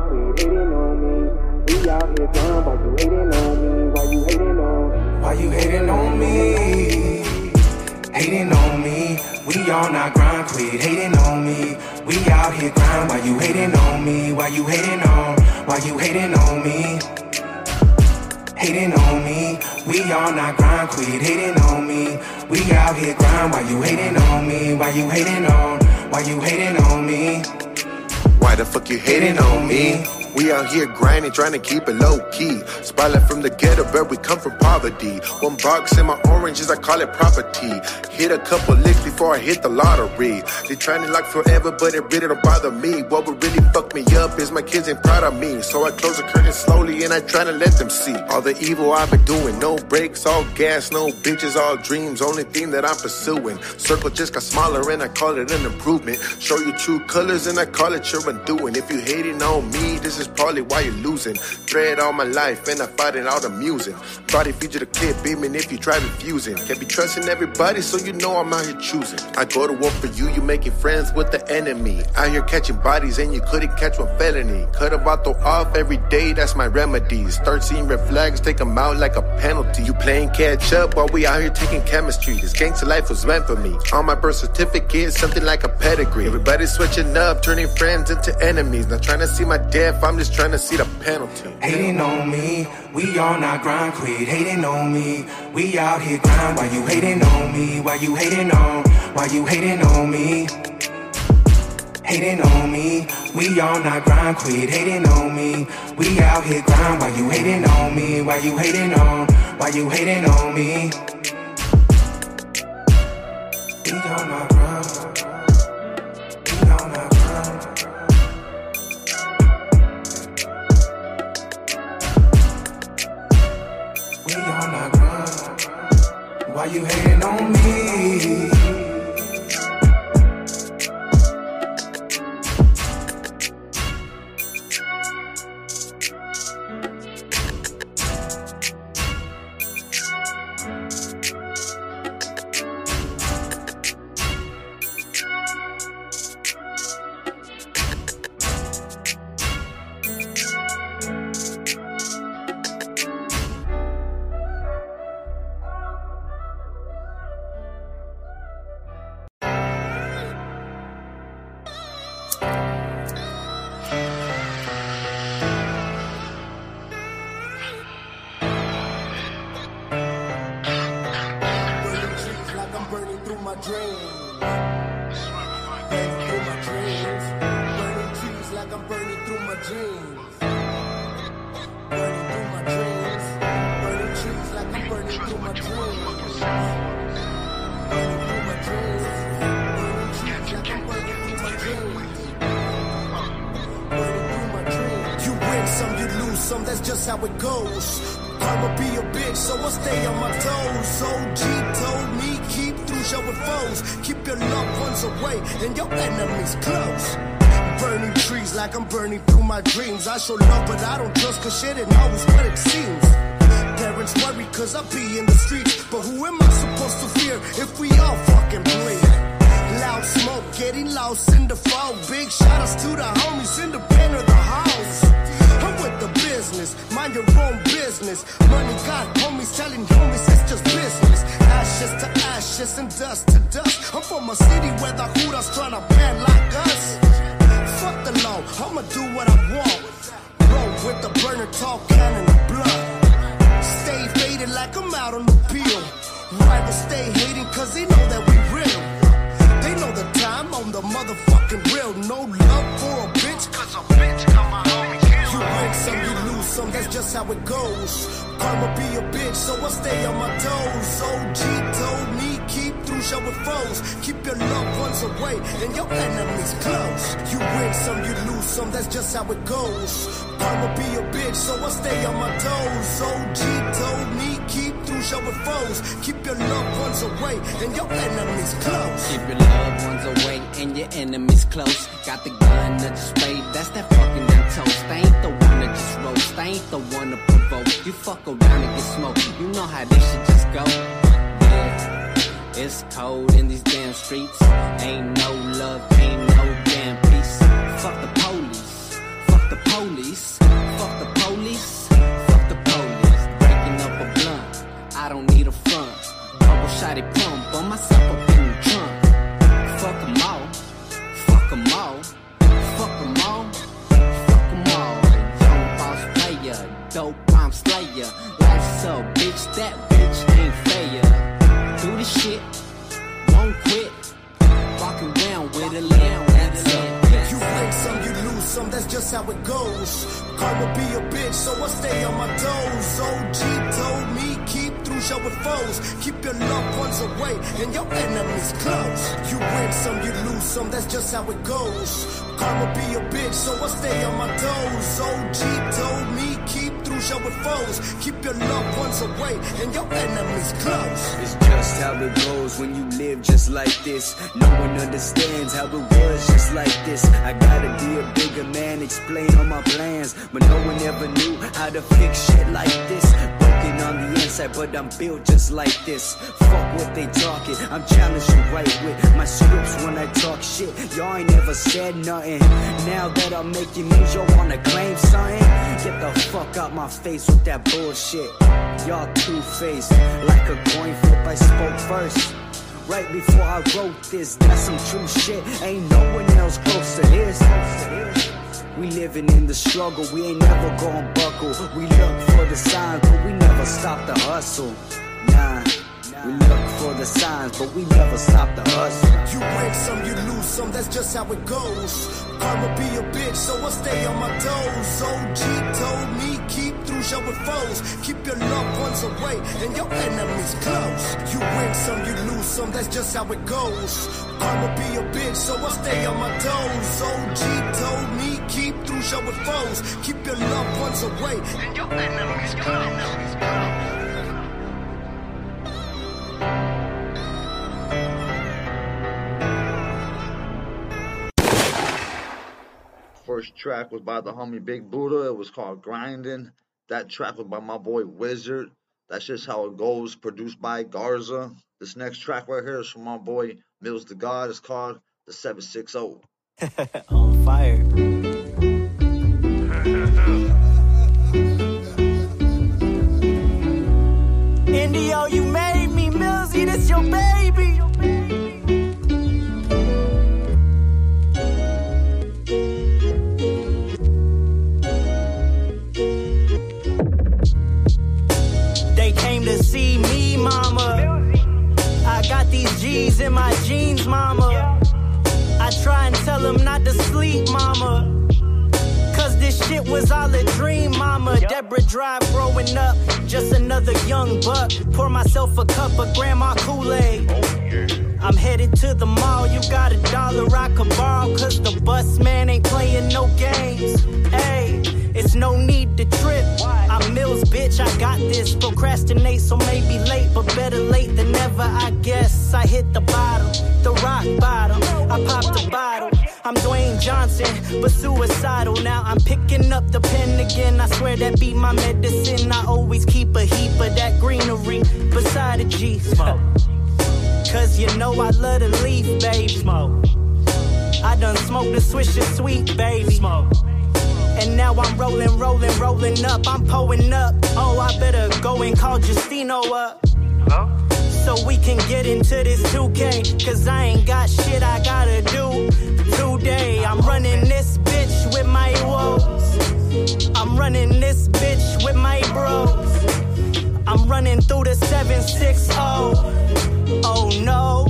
quit hating on me. We out here grind, why you hating on me? Why you hating on? Why you hating on me? Hating on me. We all our grind, quit hating on me. We out here grind. Why you hating on me? Why you hating on? Why you hating on me? Hating on me. We on our grind, quit hating on me. We out here grind. Why you hating on me? Why you hating on? Why you hating on me? Why the fuck you hating on me? We out here grinding, trying to keep it low key. Spotlight from the ghetto, but we come from poverty. One box in my oranges, I call it property. Hit a couple licks before I hit the lottery. They trying to lock forever, but it really don't bother me. What would really fuck me up is my kids ain't proud of me. So I close the curtain slowly and I try to let them see all the evil I've been doing. No breaks, all gas, no bitches, all dreams. Only thing that I'm pursuing. Circle just got smaller and I call it an improvement. Show you true colors and I call it your undoing. If you hating on me, this is probably why you're losing. Dread all my life and I fight it out amusing. Body feature the clip beaming if you try refusing. Can't be trusting everybody, so you know I'm out here choosing. I go to war for you, you making friends with the enemy. Out here catching bodies and you couldn't catch one felony. Cut a bottle off every day, that's my remedy. Start seeing red flags, take them out like a penalty. You playing catch up while we out here taking chemistry. This gangster life was meant for me. On my birth certificate, something like a pedigree. Everybody switching up, turning friends into enemies. Not trying to see my death, I'm just trying to see the penalty. Hating on me, we on our grind, quit hating on me. We out here grind, why you hating on me? Why you hating on? Why you hating on me? Hating on me, we on our grind, quit hating on me. We out here grind, why you hating on me? Why you hating on? Why you hating on me? We on our you hating on me? Karma be a bitch, so I stay on my toes. OG told me keep through showing foes. Keep your loved ones away and your enemies close. Burning trees like I'm burning through my dreams. I show love, but I don't trust cause shit ain't always what it seems. Parents worry cause I be in the streets. But who am I supposed to fear if we all fucking bleed? Loud smoke, getting lost in the fog. Big shout outs to the homies in the pen of the house. I'm with the business, mind your own business. Money got homies telling homies it's just business. Ashes to ashes and dust to dust. I'm from a city where the hooters tryna ban like us. Fuck the law, I'ma do what I want. Roll with the burner, tall cannon of blood. Stay faded like I'm out on the peel. Rivals stay hating cause they know that we real. They know the time on the motherfucking real. No love for a bitch cause a bitch got my homie killed. You break some, that's just how it goes. Karma be a bitch, so I stay on my toes. OG told me keep through show with foes. Keep your loved ones away and your enemies close. You win some, you lose some, that's just how it goes. Karma be a bitch, so I stay on my toes. OG told me keep foes. Keep your loved ones away and your enemies close. Keep your loved ones away and your enemies close. Got the gun to spade, that's that fucking them toast. Ain't the one to just roast, ain't the one to provoke. You fuck around and get smoked, you know how this shit just go. Yeah, it's cold in these damn streets. Ain't no love, ain't no damn peace. Fuck the police, fuck the police, fuck the police, I don't need a front. Bubble shotty pump on myself up in the trunk. Fuck 'em all, fuck 'em all, fuck 'em all, fuck 'em all. Young boss player, dope bomb slayer. Life's a bitch, that bitch ain't fair. Do the shit, won't quit. Walk around with a lamb, that's a bitch. You win some, you lose some, that's just how it goes. Karma be a bitch, so I stay on my toes. OG told me keep through show with foes. Keep your loved ones away and your enemies close. You win some, you lose some, that's just how it goes. Karma be a bitch, so I stay on my toes. OG told me keep through show with foes. Keep your loved ones away and your enemies close. It's just how it goes when you live just like this. No one understands how it was just like this. I gotta be a bigger man, explain all my plans. But no one ever knew how to fix shit like this. On the inside, but I'm built just like this. Fuck what they talking, I'm challenged to right with my scripts when I talk shit. Y'all ain't never said nothing. Now that I'm making moves, y'all wanna claim something? Get the fuck out my face with that bullshit. Y'all two-faced, like a coin flip, I spoke first. Right before I wrote this, that's some true shit. Ain't no one else close to this. We living in the struggle, we ain't never gonna buckle. We look for the signs, but we never stop the hustle. Nah, we look for the signs, but we never stop the hustle. You win some, you lose some, that's just how it goes. Karma be a bitch, so I stay on my toes. OG told me keep show with foes. Keep your loved ones away and your enemies close. You win some, you lose some, that's just how it goes. Karma be a bitch, so I stay on my toes. OG told me keep through show with foes. Keep your loved ones away and your enemies close. First track was by the homie Big Buddah. It was called Grinding. That track was by my boy Wizard. That's just how it goes. Produced by Garza. This next track right here is from my boy Mills the Gawd. It's called the 760. on fire. Indio, you made me, Millsy, this your baby. G's in my jeans, mama. I try and tell them not to sleep, mama. Cause this shit was all a dream, mama. Deborah Drive growing up, just another young buck. Pour myself a cup of grandma Kool-Aid. Oh, I'm headed to the mall, you got a dollar I can borrow. Cause the bus man bitch, I got this. Procrastinate, so maybe late, but better late than never, I guess. I hit the bottom, the rock bottom. I popped the bottle. I'm Dwayne Johnson, but suicidal. Now I'm picking up the pen again. I swear that be my medicine. I always keep a heap of that greenery beside a G. Smoke. Cause you know I love the leaf, baby. Smoke. I done smoked the swisher sweet, baby. Smoke. And now I'm rolling, rolling, rolling up. I'm pulling up. Oh, I better go and call Justino up. Hello? So we can get into this 2K. Cause I ain't got shit I gotta do today. I'm running this bitch with my woes. I'm running this bitch with my bros. I'm running through the 760. Oh no.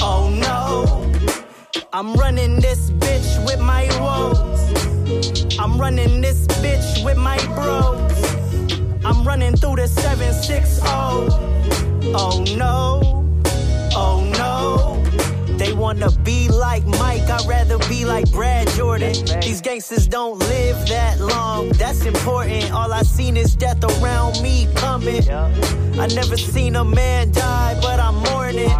Oh no. I'm running this bitch with my woes. I'm running this bitch with my bros. I'm running through the 760. Oh no, oh no. They wanna be like Mike, I'd rather be like Brad Jordan. These gangsters don't live that long, that's important. All I seen is death around me coming. I never seen a man die, but I'm mourning.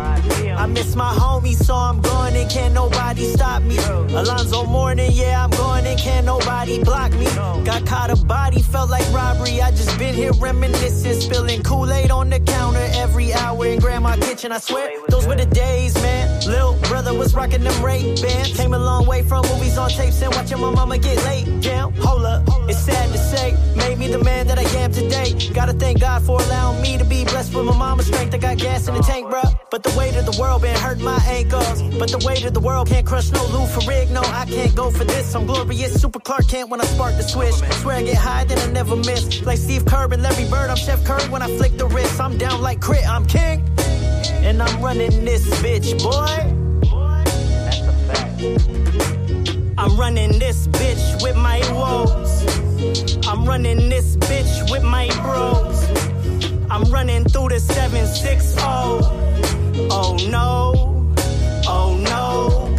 I miss my homies, so I'm going and can't nobody stop me. Alonzo Mourning, yeah, I'm going and can't nobody block me. Got caught a body, felt like robbery. I just been here reminiscing, spilling Kool-Aid on the counter every hour in grandma kitchen. I swear, those were the days, man. Lil brother was rocking them Ray-Bans. Came a long way from movies on tapes and watching my mama get laid down. Hold up, it's sad to say, made me the man that I am today. Gotta thank God for allowing me to be blessed with my mama's strength. I got gas in the tank, bruh. But the weight of the world been hurting my ankles. But the weight of the world can't crush no Lou Ferrig. No, I can't go for this. I'm glorious, super Clark Kent when I spark the switch. I Swear I get high, then I never miss. Like Steve Kerr and Larry Bird, I'm Chef Curry when I flick the wrist. I'm down like crit, I'm king. And I'm running this bitch, boy. Boy that's a fact. I'm running this bitch with my woes. I'm running this bitch with my bros. I'm running through the 760. Oh no, oh no.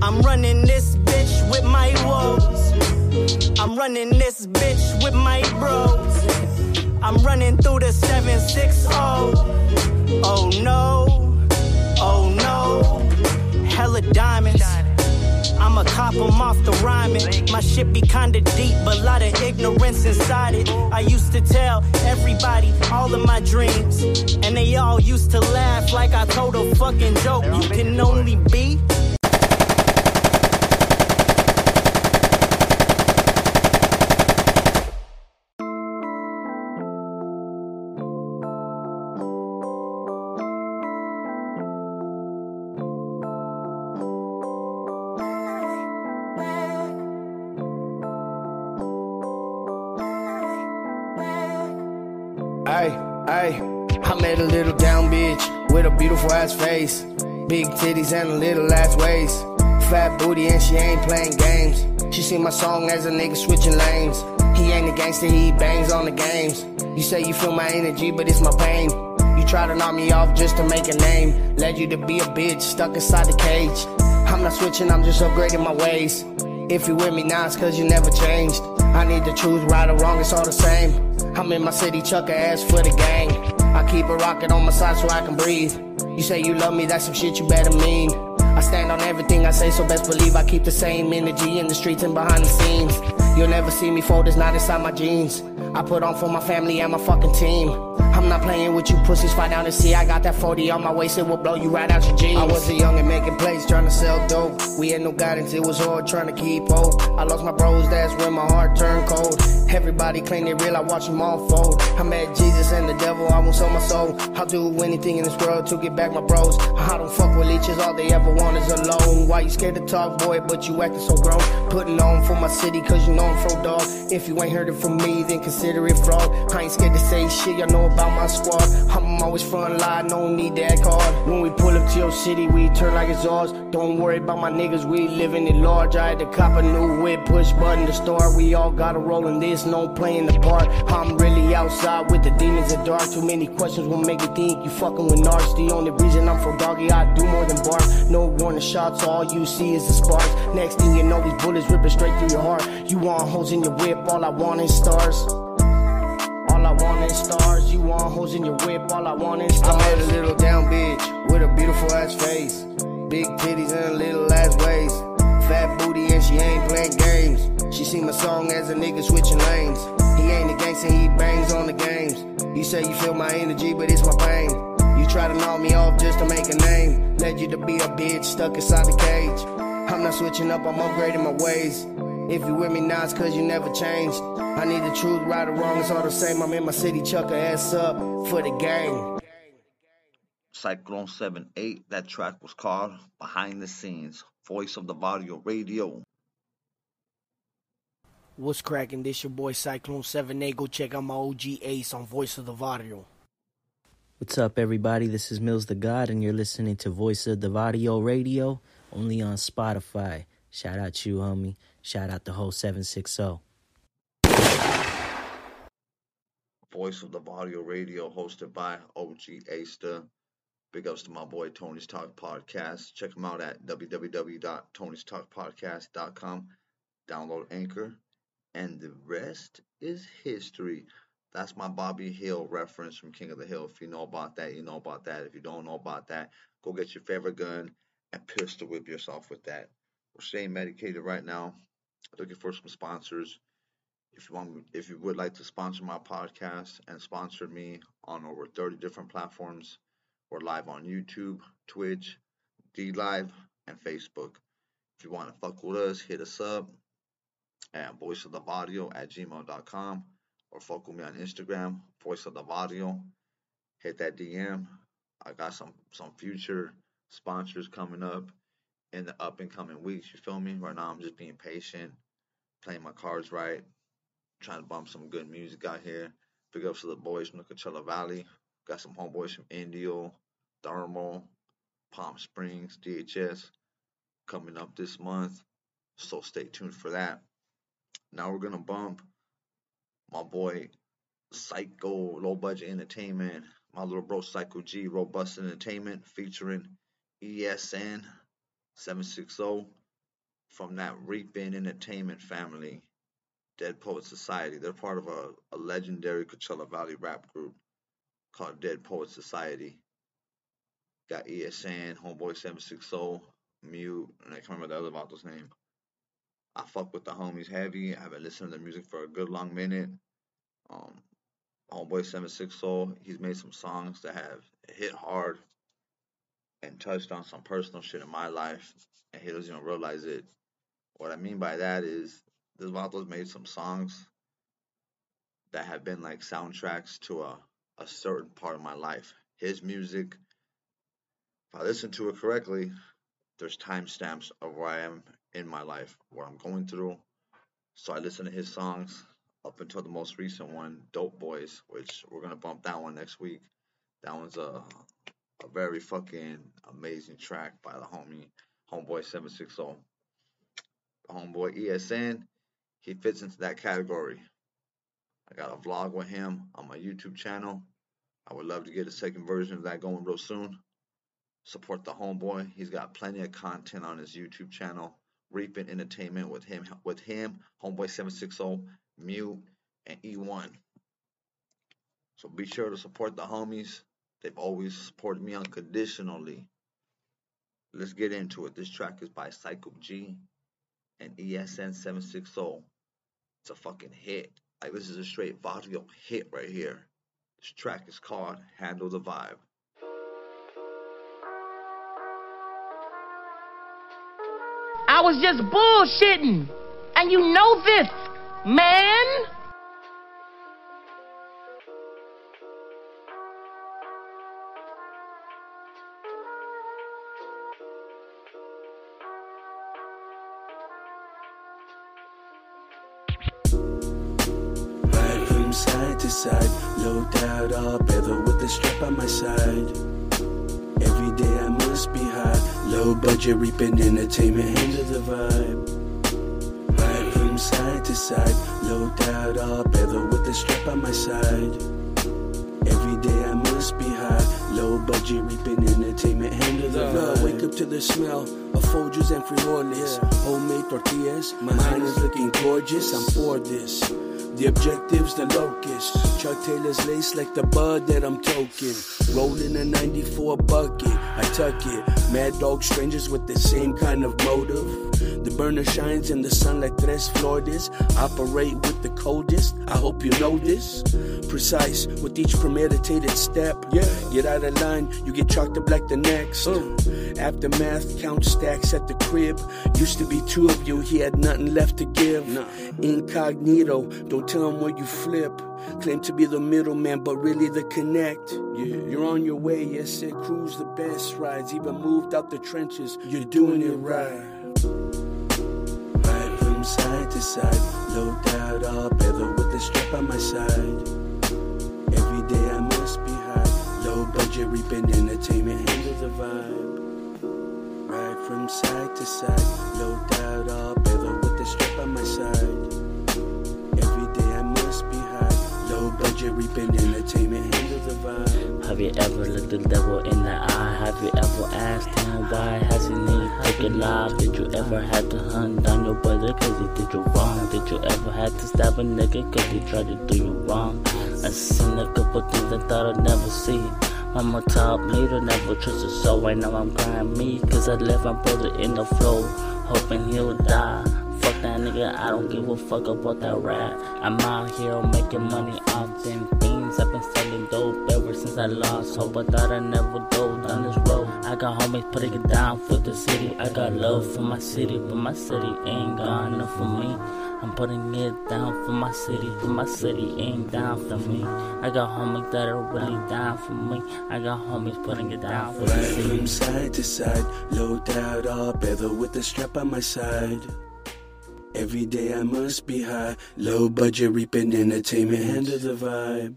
I'm running this bitch with my woes. I'm running this bitch with my bros. I'm running through the 760. Oh no, oh no. Hella diamonds. I'ma cop 'em off the rhyming. My shit be kinda deep, but lot of ignorance inside it. I used to tell everybody all of my dreams, and they all used to laugh like I told a fucking joke. You can only be. With a beautiful ass face, big titties and a little ass waist, fat booty and she ain't playing games. She sing my song as a nigga switching lanes. He ain't a gangster, he bangs on the games. You say you feel my energy, but it's my pain. You try to knock me off just to make a name. Led you to be a bitch stuck inside the cage. I'm not switching, I'm just upgrading my ways. If you with me now, it's cause you never changed. I need to choose right or wrong, it's all the same. I'm in my city, chuck a ass for the gang. I keep a rocket on my side so I can breathe. You say you love me, that's some shit you better mean. I stand on everything I say, so best believe I keep the same energy in the streets and behind the scenes. You'll never see me fold, it's not inside my jeans. I put on for my family and my fucking team. I'm not playing with you pussies, fight down and see. I got that 40 on my waist, it will blow you right out your jeans. I was a young and making plays, trying to sell dope. We had no guidance, it was hard trying to keep hope. I lost my bros, that's when my heart turned cold. Everybody claim they real, I watch them all fold. I met Jesus and the devil, I won't sell my soul. I'll do anything in this world to get back my bros. I don't fuck with leeches, all they ever want is alone. Why you scared to talk, boy, but you acting so grown? Putting on for my city, cause you know I'm from dog. If you ain't heard it from me, then consider it fraud. I ain't scared to say shit, y'all know about my squad. I'm always front line, no need that card. When we pull up to your city, we turn like it's ours. Don't worry about my niggas, we living it large. I had to cop a new whip, push button to start. We all gotta roll in this, no playing the part. I'm really outside with the demons in dark. Too many questions will make you think you fucking with narcs. The only reason I'm for doggy, I do more than bark. No warning shots, all you see is the sparks. Next thing you know, these bullets ripping straight through your heart. You want holes in your whip, all I want is stars. All I want is stars. You want hoes in your whip. All I want is stars. I met a little down bitch with a beautiful ass face, big titties and a little ass waist, fat booty and she ain't playing games. She sing my song as a nigga switching lanes. He ain't a gangster, he bangs on the games. You say you feel my energy, but it's my pain. You try to knock me off just to make a name. Led you to be a bitch stuck inside the cage. I'm not switching up, I'm upgrading my ways. If you with me now, it's cause you never changed. I need the truth, right or wrong, it's all the same. I'm in my city, chuck a ass up for the gang. Syklone 7 8, that track was called Behind the Scenes, Voice of the Varrio Radio. What's cracking? This your boy Syklone 7A. Go check out my OG Ace on Voice of the Varrio. What's up, everybody? This is Mills the Gawd, and you're listening to Voice of the Varrio Radio, only on Spotify. Shout out to you, homie. Shout out the whole 760. Voice of the Varrio Radio, hosted by OG Asta. Big ups to my boy Tony's Talk Podcast. Check him out at www.tonystalkpodcast.com. Download Anchor, and the rest is history. That's my Bobby Hill reference from King of the Hill. If you know about that, you know about that. If you don't know about that, go get your favorite gun and pistol whip yourself with that. We're staying medicated right now. Looking for some sponsors. If you want, if you would like to sponsor my podcast and sponsor me on over 30 different platforms, we're live on YouTube, Twitch, DLive, and Facebook. If you want to fuck with us, hit us up at voiceoftheaudio at gmail.com or fuck with me on Instagram, voice of the audio. Hit that DM. I got some some future sponsors coming up in the up and coming weeks. You feel me? Right now, I'm just being patient, playing my cards right, trying to bump some good music out here. Big ups to the boys from the Coachella Valley. Got some homeboys from Indio, Thermal, Palm Springs, DHS coming up this month. So stay tuned for that. Now we're gonna bump my boy Psycho Low Budget Entertainment, my little bro Cyco G Robust Entertainment featuring ESN 760 from that Reaping Entertainment family, Dead Poet Society. They're part of a, a legendary Coachella Valley rap group called Dead Poet Society. Got ESN, Homeboy 760, Mute, and I can't remember the other vato's name. I fuck with the homies heavy. I've been listening to their music for a good long minute. Um, Homeboy 760, he's made some songs that have hit hard and touched on some personal shit in my life, and he doesn't even realize it. What I mean by that is, this Vatos made some songs that have been like soundtracks to a, a certain part of my life. His music, if I listen to it correctly, there's timestamps of where I am in my life, what I'm going through. So I listen to his songs up until the most recent one, Dope Boys, which we're gonna bump that one next week. That one's a a very fucking amazing track by the homie Homeboy 760. Homeboy ESN, he fits into that category. I got a vlog with him on my YouTube channel. I would love to get a second version of that going real soon. Support the homeboy. He's got plenty of content on his YouTube channel. Reaping Entertainment with him, with him, Homeboy 760, Mute, and E1. So be sure to support the homies. They've always supported me unconditionally. Let's get into it. This track is by Cyco G and ESN 760. It's a fucking hit. Like this is a straight audio hit right here. This track is called Handle the Vibe. I was just bullshitting. And you know this, man. Low doubt all better with the strap on my side. Every day I must be high, low budget reaping entertainment, handle the vibe. Ride from side to side, low doubt all better with the strap on my side. Every day I must be high, low budget reaping entertainment, handle the vibe. Wake up to the smell of Folgers and frijoles, homemade tortillas. My mind is looking gorgeous. I'm for this. The objective's the locust. Chuck Taylor's lace like the bud that I'm toking. Rolling a 94 bucket, I tuck it. Mad dog strangers with the same kind of motive. The burner shines in the sun like Tres Floridas. Operate with the coldest. I hope you know this. Precise with each premeditated step. Yeah, get out of line, you get chalked up like the next. Oh. Aftermath, count stacks at the crib. Used to be two of you, he had nothing left to give. Incognito, don't tell him where you flip. Claim to be the middleman, but really the connect. Yeah. You're on your way, yes, said cruise the best rides. Even moved out the trenches, you're doing it right. Ride from side to side, low doubt all better with the strap on my side. Every day I must be high, low budget reaping entertainment, handle the vibe. From side to side, No doubt all better with the strap on my side. Every day I must be high, low budget reaping entertainment, handle the vibe. Have you ever looked the devil in the eye? Have you ever asked him why hasn't he taken life? Did you ever have to hunt down your brother cause he did you wrong? Did you ever have to stab a nigga cause he tried to do you wrong? I seen a couple things I thought I'd never see. I'm a top leader, never trust a soul. Right now I'm crying me, cause I left my brother in the flow, hoping he'll die. Fuck that nigga, I don't give a fuck about that rap. I'm out here making money off them things. I've been selling dope ever since I lost hope. I thought I'd never go down this road. I got homies putting it down for the city. I got love for my city, but my city ain't got enough for me. I'm putting it down for my city, but my city ain't down for me. I got homies that are really down for me. I got homies putting it down for Right from side to side, low down all better with the strap on my side. Every day I must be high, low budget reaping entertainment, handle the vibe.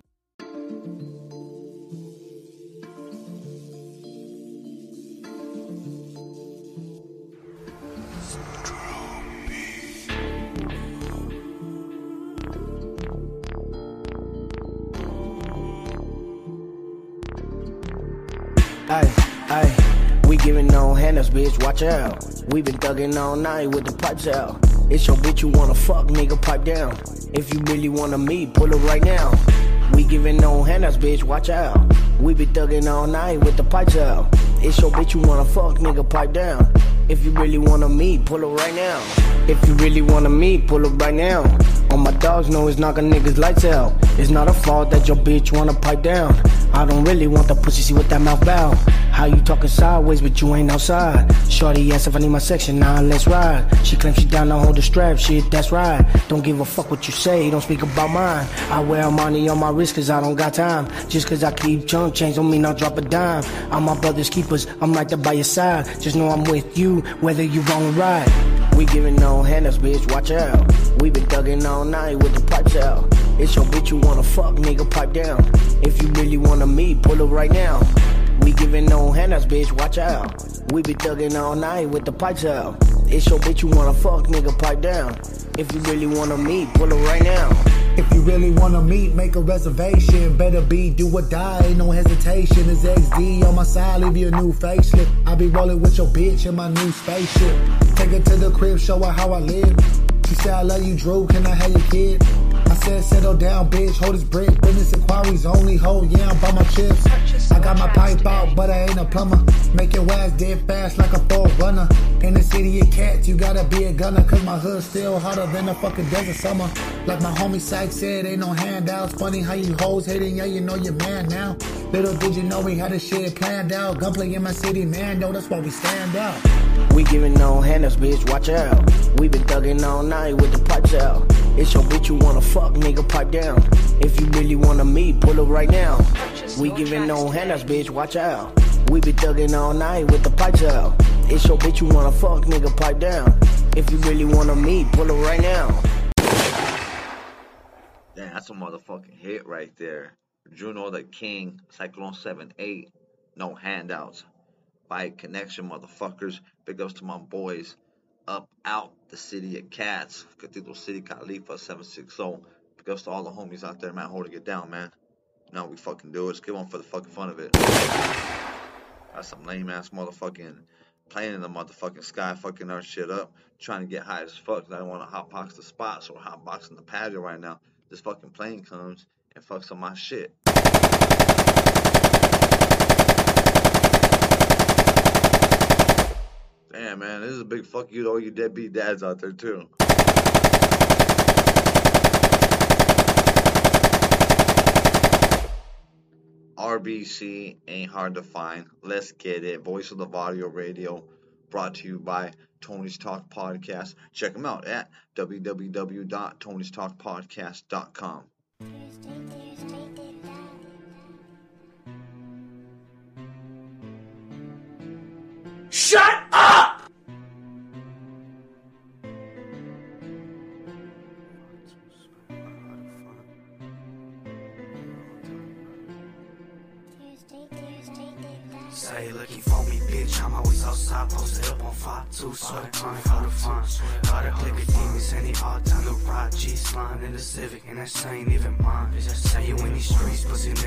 Ay, ay, we giving no handles, bitch, watch out. We been thugging all night with the pipes out. It's your bitch you wanna fuck, nigga, pipe down. If you really wanna meet, pull it right now. We giving no handles, bitch, watch out. We been thugging all night with the pipes out. It's your bitch you wanna fuck, nigga, pipe down. If you really wanna meet, pull up right now. If you really wanna meet, pull up right now. All my dogs know it's knocking niggas lights out. It's not a fault that your bitch wanna pipe down. I don't really want the pussy, see what that mouth bow. How you talking sideways, but you ain't outside? Shorty asked if I need my section, now let's ride. She claims she down to hold the strap, shit, that's right. Don't give a fuck what you say, don't speak about mine. I wear money on my wrist cause I don't got time. Just cause I keep chunk change don't mean I'll drop a dime. I'm my brother's keepers, I'm right there by your side. Just know I'm with you, whether you wrong or right. We giving no handles, bitch, watch out. We been thugging all night with the pipes out. It's your bitch you wanna fuck, nigga, pipe down. If you really wanna meet, pull up right now. We giving no handouts, bitch, watch out. We be thugging all night with the pipes out. It's your bitch you wanna fuck, nigga, pipe down. If you really wanna meet, pull it right now. If you really wanna meet, make a reservation. Better be do or die, ain't no hesitation. It's XD on my side, leave you a new facelift. I be rolling with your bitch in my new spaceship. Take her to the crib, show her how I live. She said, I love you, Drew, can I have your kid? I said, settle down, bitch, hold this brick. Business inquiries only, hold, yeah, I'm by my chips. I got my pipe out, but I ain't a plumber. Make your ass dead fast like a full runner. In the city of cats, you gotta be a gunner, cause my hood's still hotter than a fucking desert summer. Like my homie Sykes said, ain't no handouts. Funny how you hoes hating, yeah, you know you're man now. Little did you know we had this shit planned out. Gunplay in my city, man, yo, that's why we stand out. We giving no handouts, bitch, watch out. We been thugging all night with the pipes out. It's your bitch you wanna fuck, nigga, pipe down. If you really wanna meet, pull up right now. We giving no handouts, bitch, watch out. We been thugging all night with the pipes out. It's your bitch you wanna fuck, nigga, pipe down. If you really wanna meet, pull up right now. Damn, that's a motherfucking hit right there. Juno the King, Syklone 7 8, no handouts. By connection, motherfuckers. Big ups to my boys up out the city of Cats, Cathedral City, Khalifa 760. Big ups to all the homies out there, man, holding it down, man. Now we fucking do it. Let's get one for the fucking fun of it. That's some lame ass motherfucking playing in the motherfucking sky, fucking our shit up, trying to get high as fuck. I don't want to hotbox the spot, so we're hotboxing the patio right now. This fucking plane comes and fucks up my shit. Damn, man, this is a big fuck you to all you deadbeat dads out there, too. RBC ain't hard to find. Let's get it. Voice of the Varrio Radio, brought to you by Tony's Talk Podcast. Check them out at www.tonystalkpodcast.com. Shut up! Five two. Swear crime for the fun. Gotta click a demon demons they all time to ride G slime in the Civic and that ain't even mine. Just say you in these streets, pussy nigga, a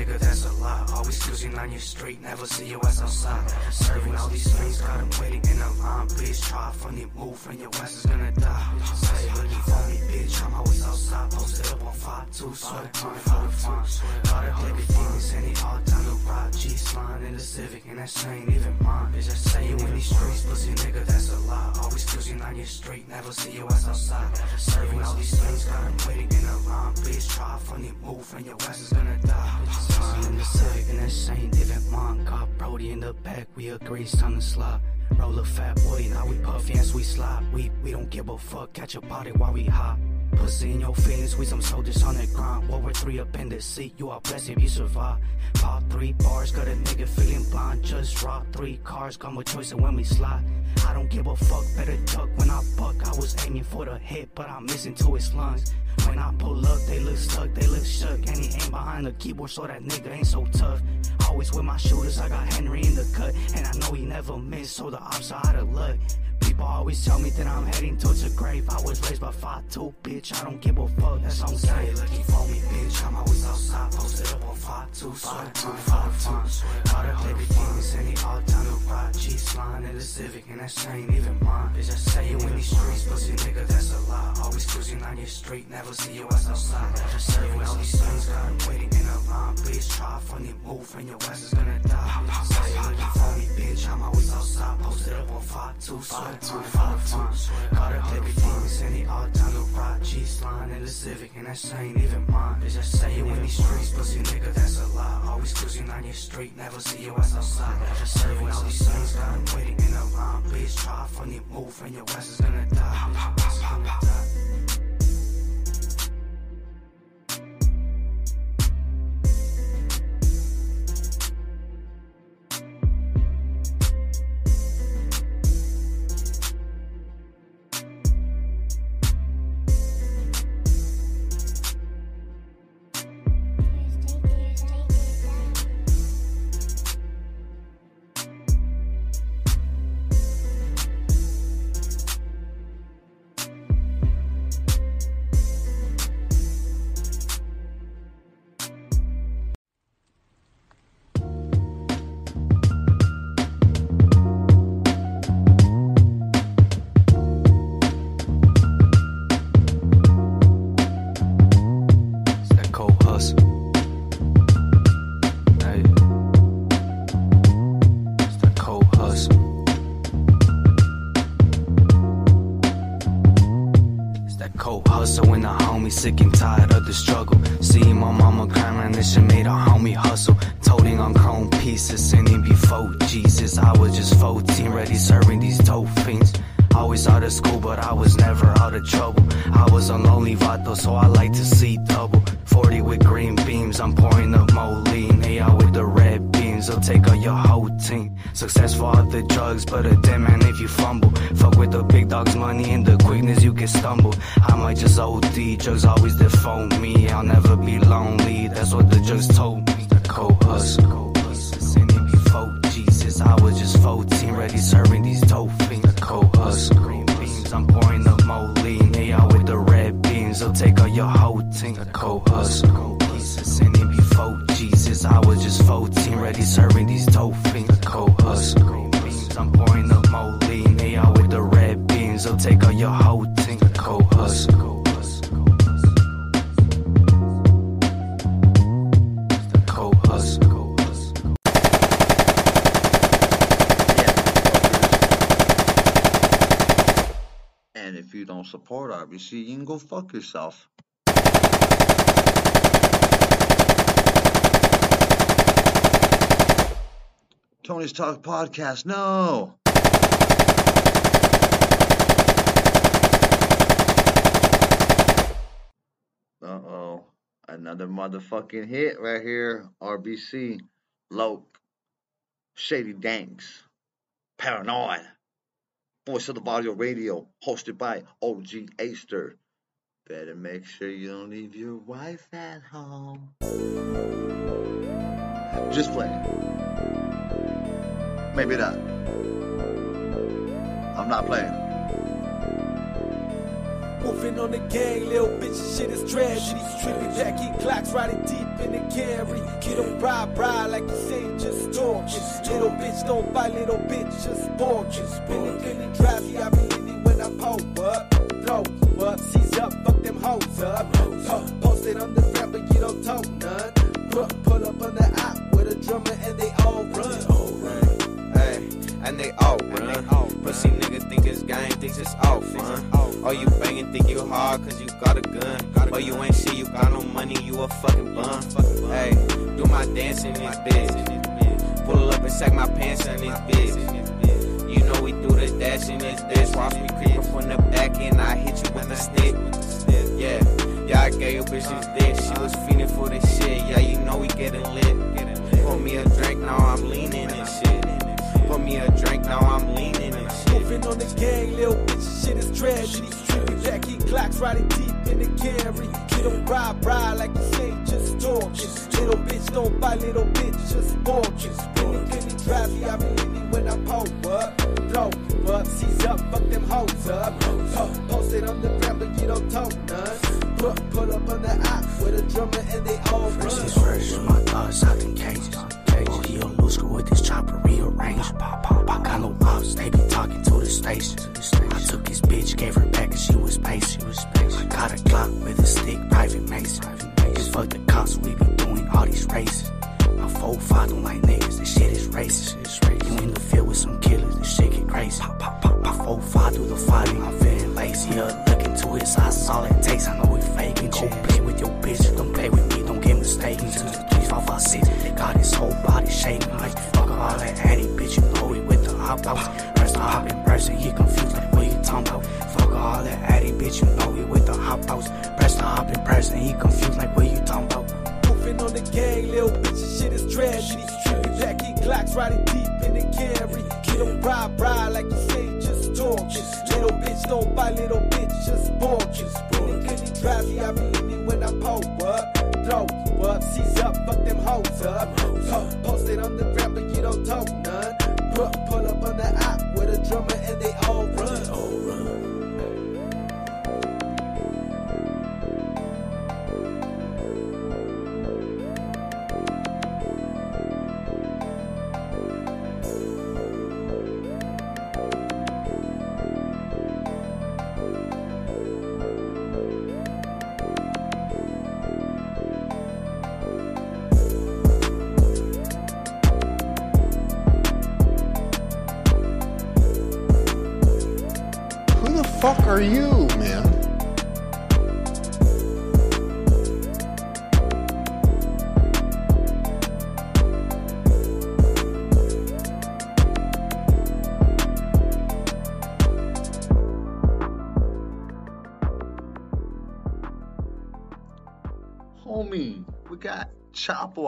Always cruising on your street, never see your ass outside. Serving all these things, got 'em waiting in a line. Bitch, try a funny move and your ass is gonna die. Say looking for me, bitch, I'm always outside. Posted up on 5-2, swear time, for the fun. Got heavy demons and they all time to ride G slime in the Civic and that shit ain't even mine. It's just say you in these streets, pussy nigga, that's a lie. Always cruising on your street, never see your ass outside. Serving all these things, got 'em waiting in a line. Bitch, try a funny move and your ass is gonna die. Slime in the And that shit ain't even. Got Brody in the back, we agree, time to slide. Roll a fat boy, now we puffy as we slide. We we don't give a fuck, catch a body while we hop. Pussy in your feelings, we some soldiers on the grind. World War Three up in the seat, you are blessed if you survive. Pop three bars, got a nigga feeling blind. Just rock three cars, got with choice when we slide. I don't give a fuck, better duck when I buck. I was aiming for the hit, but I'm missing to his lungs. When I pull up, they look stuck, they look shook. And he ain't behind the keyboard, so that nigga ain't so tough. Always with my shooters, I got Henry in the cut. And I know he never missed, so the ops are out of luck. People always tell me that I'm heading towards a grave. I was raised by 5'2, bitch. I don't give a fuck, that's on say. Looking for me, bitch. I'm always outside, posted up on 5'2, sweat time, 5'2. Got a heavy demons and they all time to ride. G slime in the Civic, and that shit ain't even mine. Bitch, I say you in these streets, pussy nigga, that's a lie. Always cruising on your street, never see your ass outside. Just serving all these things, got 'em waiting in a line. Bitch, try a funny move, and your ass is gonna die. Say you looking for me, bitch. I'm always outside, posted up on 5'2, sweat time, 5'2. Got a heavy demons and they all time to ride. G slime in the Civic, and that shit ain't even mine. Bitch, I say you in these streets, pussy nigga, that's a lie. Always cruising on your street, never see your ass outside. Just serving all these things, got 'em waiting in a line. Bitch, try a funny move, and your ass is gonna die. Bitch, team. The cold hustle. Sinning before Jesus, I was just 14, ready serving these dope fiends. The cold hustle. I'm pouring up Moline. Hey, out with the red beams, they'll take out your whole team. The cold hustle. If you don't support RBC, you can go fuck yourself. Tony's Talk Podcast, no! Uh oh. Another motherfucking hit right here. RBC. Loke. Shady Danks. Paranoid. Voice of the Varrio Radio. Hosted by OG Aster. Better make sure you don't leave your wife at home. Just playing. Maybe not. I'm not playing. Wolfing on the gang, little bitch, shit is tragedy. Trippy Jackie clocks riding deep in the carry. Kid don't ride, ride like you say, just talking. Little bitch don't bite, little bitch just walking. Spinning, Philly drive, yeah, I be leaning when I pull up. Throw up, seize up, fuck them hoes up. Po- Posted on the rap, but you don't talk none. Pull, up on the op with a drummer and they all run. And they all run. Pussy nigga think it's game, thinks it's all fun. Oh, you banging, think you hard cause you got a gun. Oh, you ain't shit, you got no money, you a fucking bum. Hey, do my dance in this bitch. Pull up and sack my pants in this bitch. You know we do the dash in this bitch. Watch me creep from the back and I hit you with a stick. Yeah, yeah, I gave your bitch this dick. She was feeding for this shit. Yeah, you know we getting lit. Pour me a drink, now I'm leaning and shit. Pour me a drink, now I'm leaning and shit. Moving on the gang, little bitch, shit is tragedy. Trippy Jackie clocks riding deep in the carry. Kid don't ride, ride like you say, just talking. Little bitch don't bite, little bitch just walking. Spinning, Philly drive, yeah, I be leaning when I pull up. Throw you up, seize up, fuck them hoes up. Po- it on the rap, but you don't talk none. Pull, pull up on the op with a drummer and they all Fresh run. is fresh, my thoughts out in cages. Oh, he a loose screw with this chopper rearranged. Pop, pop, I got no ops, they be talking to the station. I took his bitch, gave her back, and she was pacing. I got a Glock with a stick, private mason. Just fuck the cops, we be doing all these races. My four five don't like niggas, this shit is racist. You in the field with some killers, this shit get crazy. Pop, pop, pop, my four five through the fighting, I'm feeling lazy. Yeah, look into his eyes, that's all it takes. I know we faking. Go play with your bitch, don't play with me, don't get mistaken. Two, three, five, five, six, they got his whole body shaking. Like, fuck all that addy, bitch, you know he hop out. Press the hop in person, he confused, like, what you talking about? Fuck all that addy, bitch, you know he with the hop out. Press the hop in person, he confused, like, what you talking about? Moving on the gang, little bitch, shit is tragedy. Jackie clocks riding deep in the carry. Kid don't ride, ride like you say, just talking. Little bitch don't buy little bitch just walking. Spinning, Philly drive, yeah, I be in it when I pop up. Throw up, seize up, fuck them hoes up. Po- Posted on the rap, but you don't talk none. Pull, pull up on the op with a drummer and they all run. All run.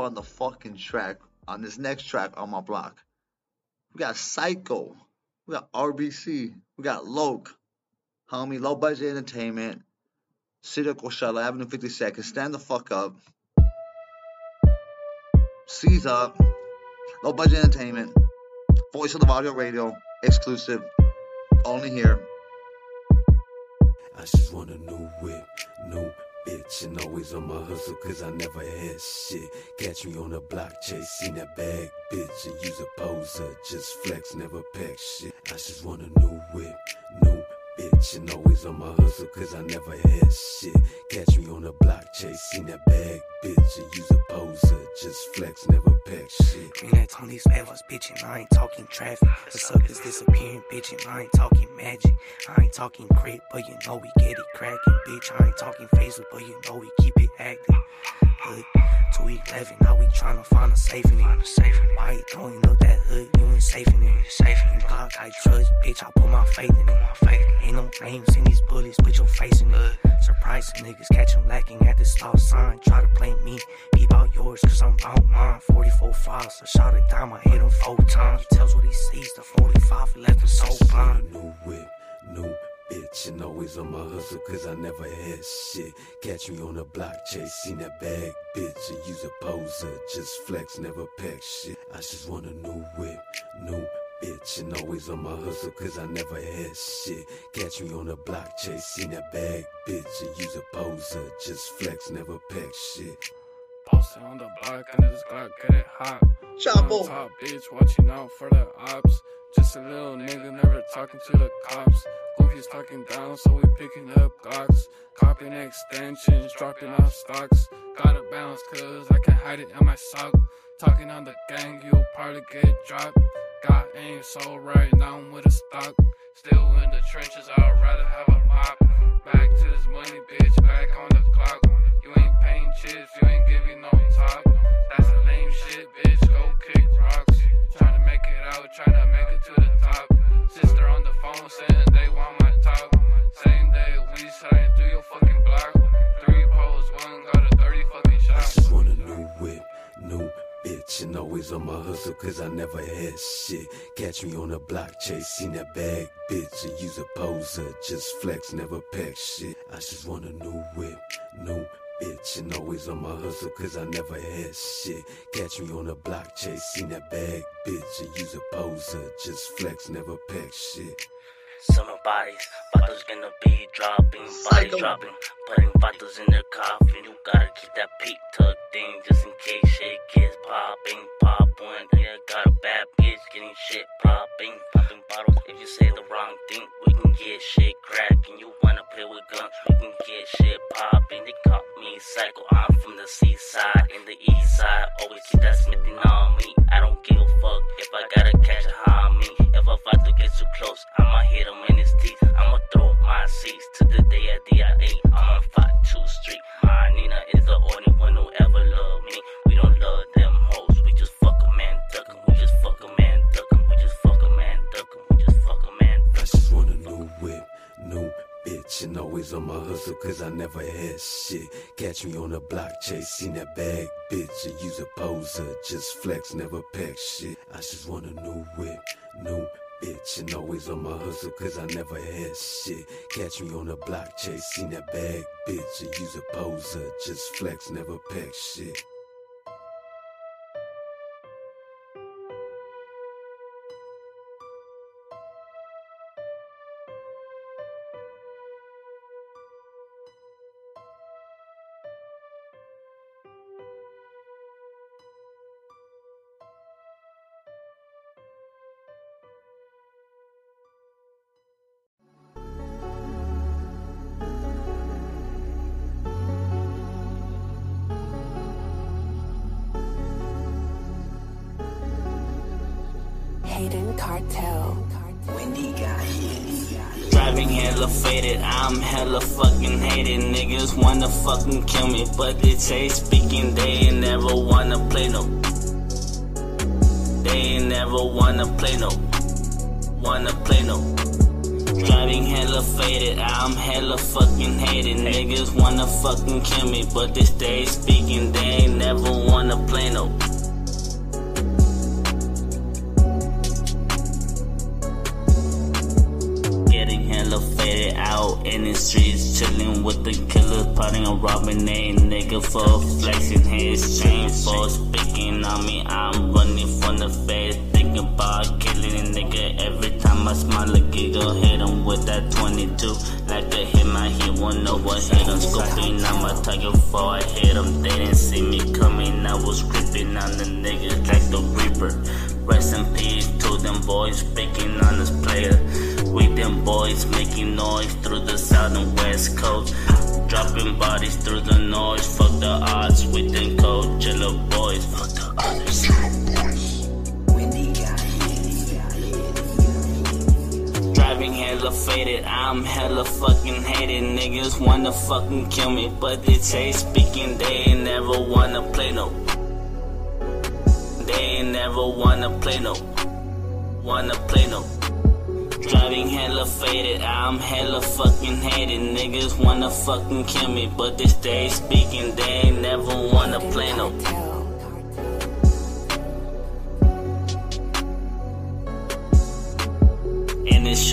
On the fucking track on this next track on my block. We got Cyco. We got RBC. We got Loke. Homie, low budget entertainment. Of Coachella, Avenue 52nd. Stand the fuck up. Seize up. Low budget entertainment. Voice of the Varrio radio. Exclusive. Only here. I just want a new whip, new bitch, and always on my hustle, cause I never had shit. Catch me on the block, chasing that bag, bitch, and use a poser, just flex, never pack shit. I just want a new whip, new bitch, and always on my hustle, cause I never had shit. Catch me on the block, chasing that bag, bitch, and use a poser, just flex, never pack shit. Green at Tony's levels, bitchin', I ain't talking traffic. The suckers disappearing, bitchin', I ain't talking magic. I ain't talking crit, but you know we get it crackin', bitch. I ain't talking Facebook, but you know we keep it active. Hood, 211, now we tryna find a safe in it. Why you throwing up that hood? You ain't safe in it. Safe in it. God, I trust, bitch. I put my faith in it. My faith. Ain't no names in these bullets, put your face in it. Surprising niggas catch 'em lacking at the stop sign. Try to blame me, be about yours, cause I'm about mine. 44 files, I shot it down, I hit him four times. He tells what he sees, the 45 left him so blind. New whip, new bitch, and always on my hustle, cause I never had shit. Catch me on the block, chasing that bag, bitch, and use a poser, just flex, never pack shit. I just want a new whip, new bitch and always on my hustle cause I never had shit. Catch me on the block chasing that bag, bitch. And use a poser, just flex, never pack shit. Posted on the block and this Glock get it hot. Chapo. Top bitch, watching out for the ops. Just a little nigga, never talking to the cops. Goofy's talking down, so we picking up Glocks. Copying extensions, dropping off stocks. Gotta bounce, cause I can hide it in my sock. Talking on the gang, you'll probably get dropped. Got aim so right, now I'm with a stock. Still in the trenches, I'd rather have a mop. Back to this money, bitch, back on the clock. You ain't paying chips, you ain't giving no top. That's a lame shit, bitch, go kick rocks. Trying to make it out, trying to make it to the top. Sister on the phone saying they want my top. Same day, we sliding through your fucking block. Three poles, one got a 30 fucking shot. I just want a new whip, new bitch, and always on my hustle cause I never had shit. Catch me on the block chasing that bag, bitch, and use a poser, just flex, never pack shit. I just want a new whip, new bitch, and always on my hustle cause I never had shit. Catch me on the block chasing that bag, bitch, and use a poser, just flex, never pack shit. Summer bodies, bottles gonna be dropping, bodies dropping, putting bottles in their coffin. You gotta keep that peak tucked in just in case shit gets popping. Pop one, yeah, got a bad bitch getting shit popping, popping bottles. If you say the wrong thing, we can get shit cracking. You wanna play with guns, we can get shit popping. They call me psycho, I'm from the seaside in the east side. Always keep that smithing on me. I don't give a fuck if I gotta catch a homie. If a fight to get too close, I'ma hit him in his teeth. I'ma throw my seats to the day of DIA. I'm on 52 Street. My Nina is the only one who ever loved me. We don't love them hoes. We just fuck a man, duck 'em. We just fuck a man, duck 'em. We just fuck a man, duck 'em. We just fuck a man, I just want a new whip, new bitch, and always on my hustle cause I never had shit. Catch me on the block chasing that bag, bitch, and use a poser, just flex, never pack shit. I just want a new whip, new bitch, and always on my hustle cause I never had shit. Catch me on the block chasing that bag, bitch, and use a poser, just flex, never pack shit. Hayden Cartel. Wendy Driving hella faded, I'm hella fucking hated. Niggas wanna fucking kill me, but they say speaking, they ain't never wanna play no. They ain't never wanna play no. Wanna play no. Driving hella faded, I'm hella fucking hated. Niggas wanna fucking kill me, but they stay speaking, they ain't never wanna play no. Out in the streets, chilling with the killers, plotting on robbing a nigga for flexing his chain for speaking on me. I'm running from the face, thinking about killing a nigga. Every time I smile, a giggle, hit him with that 22. Like a hit my hit one over, hit him scoping. I'm a target for I hit him. They didn't see me coming, I was creeping on the niggas like the Reaper. Rest in peace to them boys, speaking on this player. With them boys making noise through the south and west coast. Dropping bodies through the noise. Fuck the odds with them cold jello boys. Fuck the others. Driving hella faded, I'm hella fucking hated. Niggas wanna fucking kill me, but they say speaking, they ain't never wanna play no. They ain't never wanna play no. Wanna play no. Driving hella faded, I'm hella fucking hated. Niggas wanna fucking kill me, but this day speaking, they ain't never wanna play no.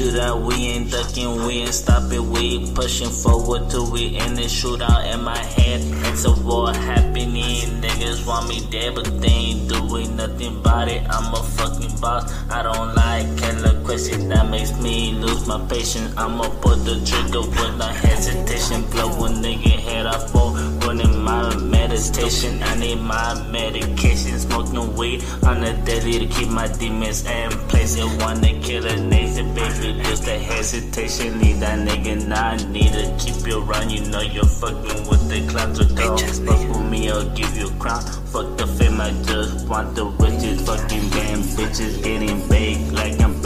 Shootout. We ain't ducking, we ain't stopping. We pushing forward till we end this shootout. In my head, it's a war happening. Niggas want me dead, but they ain't doing nothing about it. I'm a fucking boss. I don't like killer questions. That makes me lose my patience. I'ma put the trigger with no hesitation. Blow a nigga head off meditation. I need my medication. Smoking weed on the daily to keep my demons in place. You wanna kill a nation, baby? Just a hesitation. Need that nigga, nah, I need to keep you around. You know you're fucking with the clowns or don't fuck with me, I'll give you a crown. Fuck the fame, I just want the riches. Fucking damn bitches getting baked like I'm.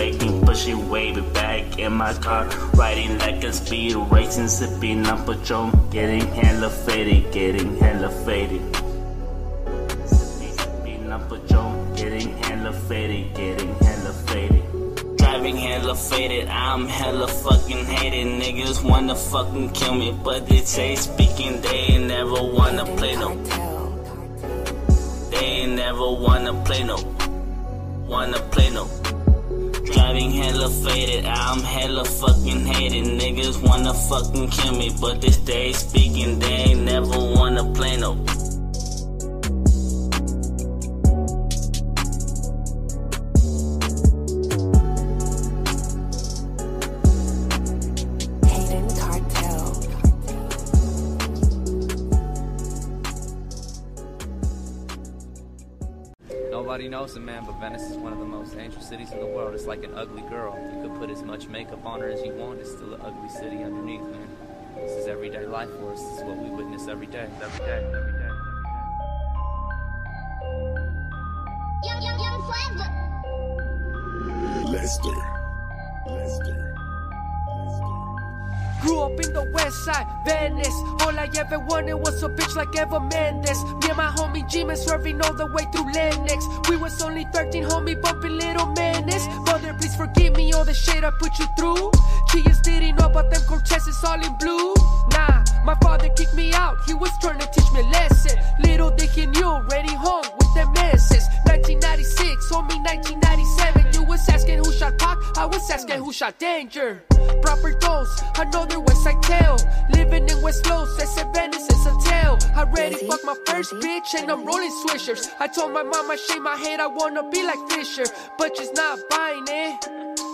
Pushing wavy back in my car, riding like a speed racing, sipping on Patron, getting hella faded, getting hella faded. Sipping on Patron, getting hella faded, getting hella faded. Driving hella faded, I'm hella fucking hated. Niggas wanna fucking kill me, but they say speaking, they ain't never wanna play no. They ain't never wanna play no. Wanna play no. Driving hella faded, I'm hella fucking hated. Niggas wanna fucking kill me, but this day speaking, they ain't never wanna play no. Nobody knows it, man, but Venice is one of the most dangerous cities in the world. It's like an ugly girl. You could put as much makeup on her as you want, it's still an ugly city underneath, man. This is everyday life for us. This is what we witness every day, every day, every day. Young, young, young forever. Lester. Lester. Grew up in the west side, Venice. All I ever wanted was a bitch like Eva Mendes. Me and my homie G-Man swerving all the way through Lennox. We was only 13, homie, bumping little menace. Mother, please forgive me all the shit I put you through. Chillas didn't know about them Cortezes all in blue. Nah, my father kicked me out. He was trying to teach me a lesson. Little did he knew, ready home with the messes. 1996, homie, 1997. You was asking who shot Pac, I was asking who shot Danger. Proper dose, another West Side tale. Living in West Los, ese Venice is a tale. I ready fuck my first bitch and I'm rolling swishers. I told my mom I shave my head, I wanna be like Fisher, but she's not buying it.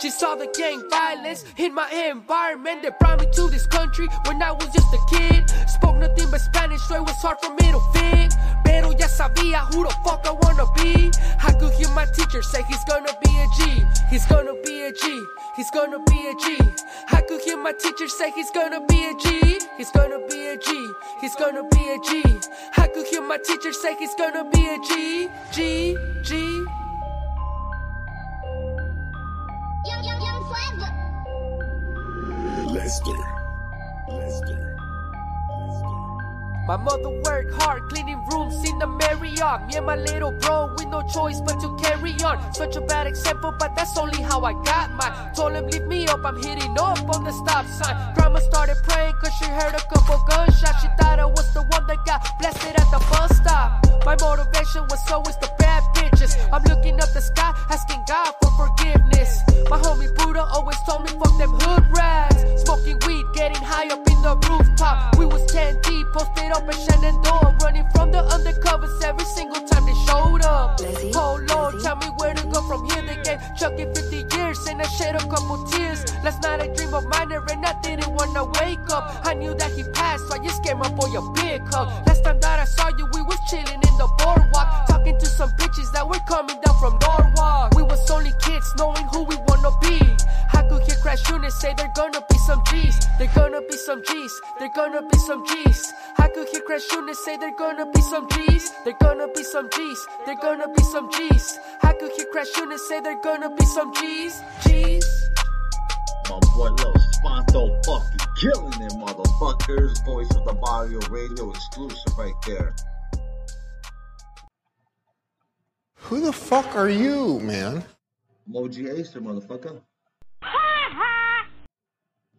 She saw the gang violence in my environment that brought me to this country when I was just a kid. Spoke nothing but Spanish, so it was hard for me to fit. Pero ya sabía who the fuck I wanna be. I could hear my teacher say he's gonna be a G. He's gonna be a G. He's gonna be a G. I could hear my teacher say he's gonna be a G. He's gonna be a G. He's gonna be a G. I could hear my teacher say he's gonna be a G. G. G. Lester. Lester. My mother worked hard cleaning rooms in the Marriott. Me and my little bro with no choice but to carry on. Such a bad example, but that's only how I got mine. Told him leave me up, I'm hitting up on the stop sign. Grandma started praying cause she heard a couple gunshots. She thought I was the one that got blasted at the bus stop. My motivation was always the bad bitches. I'm looking up the sky, asking God for forgiveness. My homie Buddha always told me fuck them hood rats. Smoking weed, getting high up in the rooftop. We was 10 deep, posted up at Shenandoah, running from the undercovers every single time they showed up. Oh Lord, tell me where to go from here. They gave Chucky 50 years and I shed a couple tears. Last night I dreamed of minor and I didn't wanna wake up. I knew that he passed, so I just gave my boy a big hug. Last time that I saw you, we was chilling in the boardwalk, talking to some bitches that were coming down from Norwalk. We was only kids, knowing who we wanna be. I Crash Unit say they're gonna be some G's. They're gonna be some G's. They're gonna be some G's. I could hear Crash Unit say they're gonna be some G's. They're gonna be some G's. They're gonna be some G's. I could hear Crash Unit say they're gonna be some G's. G's. My boy Lil Spanto fucking killing it, motherfuckers. Voice of the Varrio Radio exclusive right there. Who the fuck are you, man? Moji Acer, motherfucker. I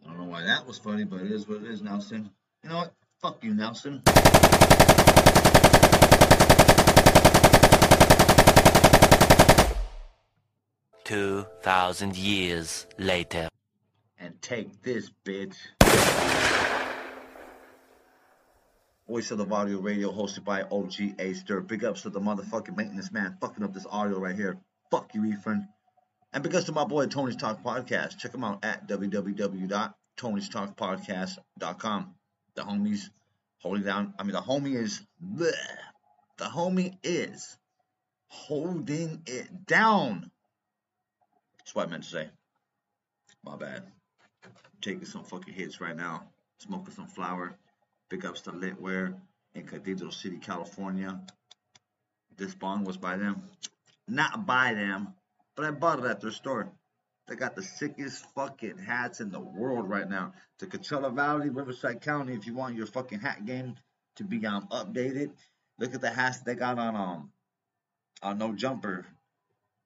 don't know why that was funny, but it is what it is, Nelson. You know what? Fuck you, Nelson. 2,000 years later. And take this, bitch. Voice of the Varrio Radio, hosted by OG Aster. Big ups to the motherfucking maintenance man fucking up this audio right here. Fuck you, Ethan. And because to my boy Tony's Talk Podcast. Check him out at www.tonystalkpodcast.com. The homies holding down. I mean, the homie is. Bleh, the homie is holding it down. That's what I meant to say. My bad. taking some fucking hits right now. Smoking some flower. Big ups to Litware in Cathedral City, California. This bong was by them. Not by them, but I bought it at their store. They got the sickest fucking hats in the world right now. To Coachella Valley, Riverside County, if you want your fucking hat game to be um updated, look at the hats they got on um on No Jumper.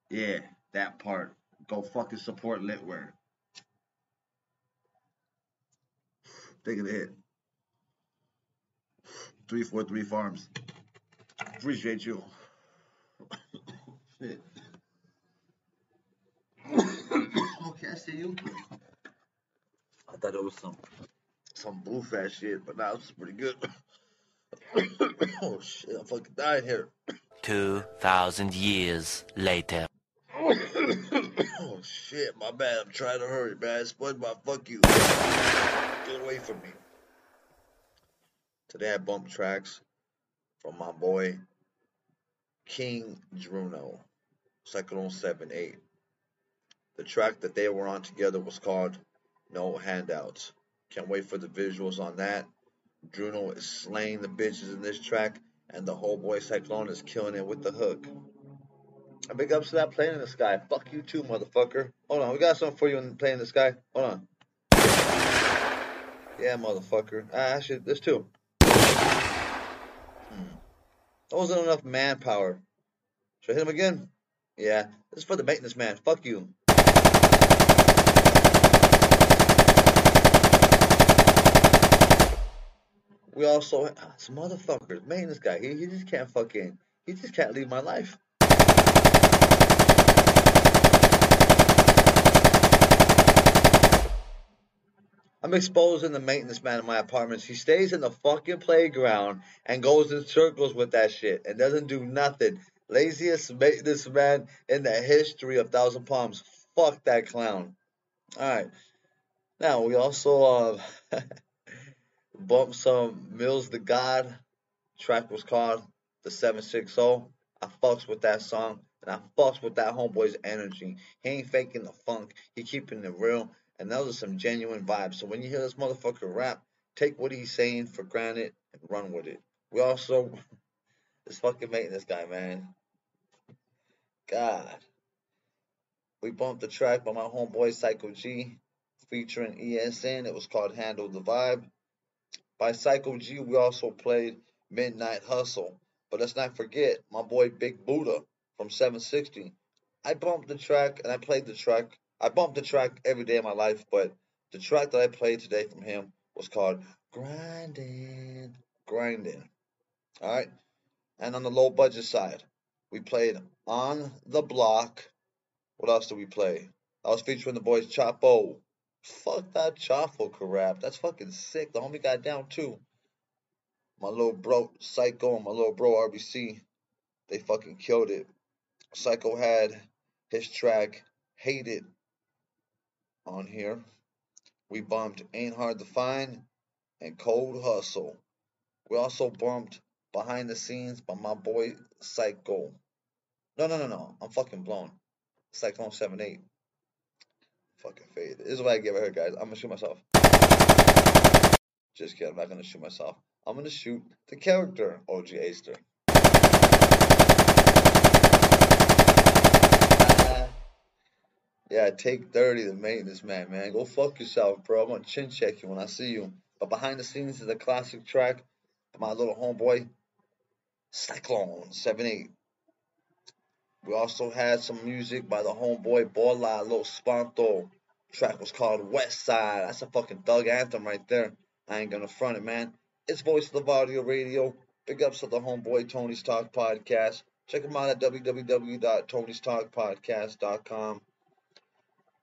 Yeah, that part. Go fucking support Litware. Take it hit. 343 Farms. Appreciate you. Shit. Okay, I see you. I thought it was some some blue fat shit, but now it's pretty good. oh shit, I'm fucking dying here. 2,000 years later. oh shit, my bad. I'm trying to hurry, man. SpongeBob, fuck you. Get away from me. Today I bumped tracks from my boy King Drunno, Syklone 7-8. The track that they were on together was called No Handouts. Can't wait for the visuals on that. Drunno is slaying the bitches in this track, and the whole boy Syklone is killing it with the hook. A big ups to that plane in the sky. Fuck you too, motherfucker. Hold on, we got something for you in the plane in the sky. Hold on. Yeah, motherfucker. Ah, actually, there's two. Hmm. That wasn't enough manpower. Should I hit him again? Yeah, this is for the maintenance man. Fuck you. We also ah, some motherfuckers. Maintenance guy. He he just can't fucking. He just can't leave my life. I'm exposing the maintenance man in my apartments. He stays in the fucking playground and goes in circles with that shit and doesn't do nothing. Laziest maintenance man in the history of Thousand Palms. Fuck that clown. Alright. Now, we also uh, bumped some Mills the Gawd. Track was called The 760. I fucks with that song and I fucks with that homeboy's energy. He ain't faking the funk. He keeping it real. And those are some genuine vibes. So when you hear this motherfucker rap, take what he's saying for granted and run with it. We also, this fucking maintenance guy, man. God. We bumped the track by my homeboy Cyco G featuring ESN. It was called Handle the Vibe. By Cyco G, we also played Midnight Hustle. But let's not forget my boy Big Buddah from 760. I bumped the track and I played the track I bump the track every day of my life, but the track that I played today from him was called Grinding. Grinding. Alright? And on the low budget side, we played On the Block. What else did we play? I was featuring the boys Chapo. Fuck that Chapo crap. That's fucking sick. The homie got down too. My little bro Cyco and my little bro RBC, they fucking killed it. Cyco had his track Hated on here. We bumped Ain't Hard to Find and Cold Hustle. We also bumped Behind the Scenes by my boy Cyco. No, no, no, no. I'm fucking blown. Syklone 78. Fucking fade. This is what I give her, guys. I'm gonna shoot myself. Just kidding. I'm not gonna shoot myself. I'm gonna shoot the character, OG Aster. Yeah, take 30, the maintenance man, man. Go fuck yourself, bro. I'm gonna chin check you when I see you. But behind the scenes is a classic track my little homeboy, Syklone 78. We also had some music by the homeboy Bola Little Spanto. Track was called West Side. That's a fucking thug anthem right there. I ain't gonna front it, man. It's Voice of the Varrio Radio. Big ups to the homeboy Tony's Talk podcast. Check them out at www.tonystalkpodcast.com.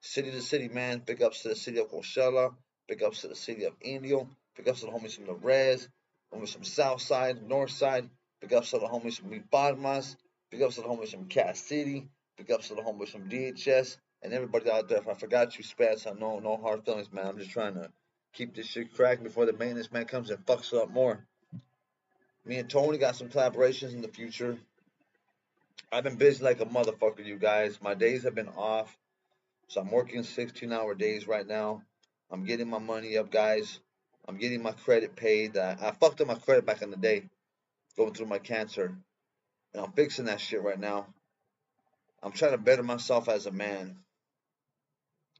City to city, man. Big ups to the city of Coachella. Big ups to the city of Indio. Big ups to the homies from the Res. Homies from South Side, North Side. Big ups to the homies from Mi Palmas. Big ups to the homies from Cat City. Big ups to the homies from DHS. And everybody out there. If I forgot you, Spats, I know no hard feelings, man. I'm just trying to keep this shit cracking before the maintenance man comes and fucks it up more. Me and Tony got some collaborations in the future. I've been busy like a motherfucker, you guys. My days have been off. So I'm working 16 hour days right now. I'm getting my money up, guys. I'm getting my credit paid. I, I fucked up my credit back in the day, going through my cancer. And I'm fixing that shit right now. I'm trying to better myself as a man.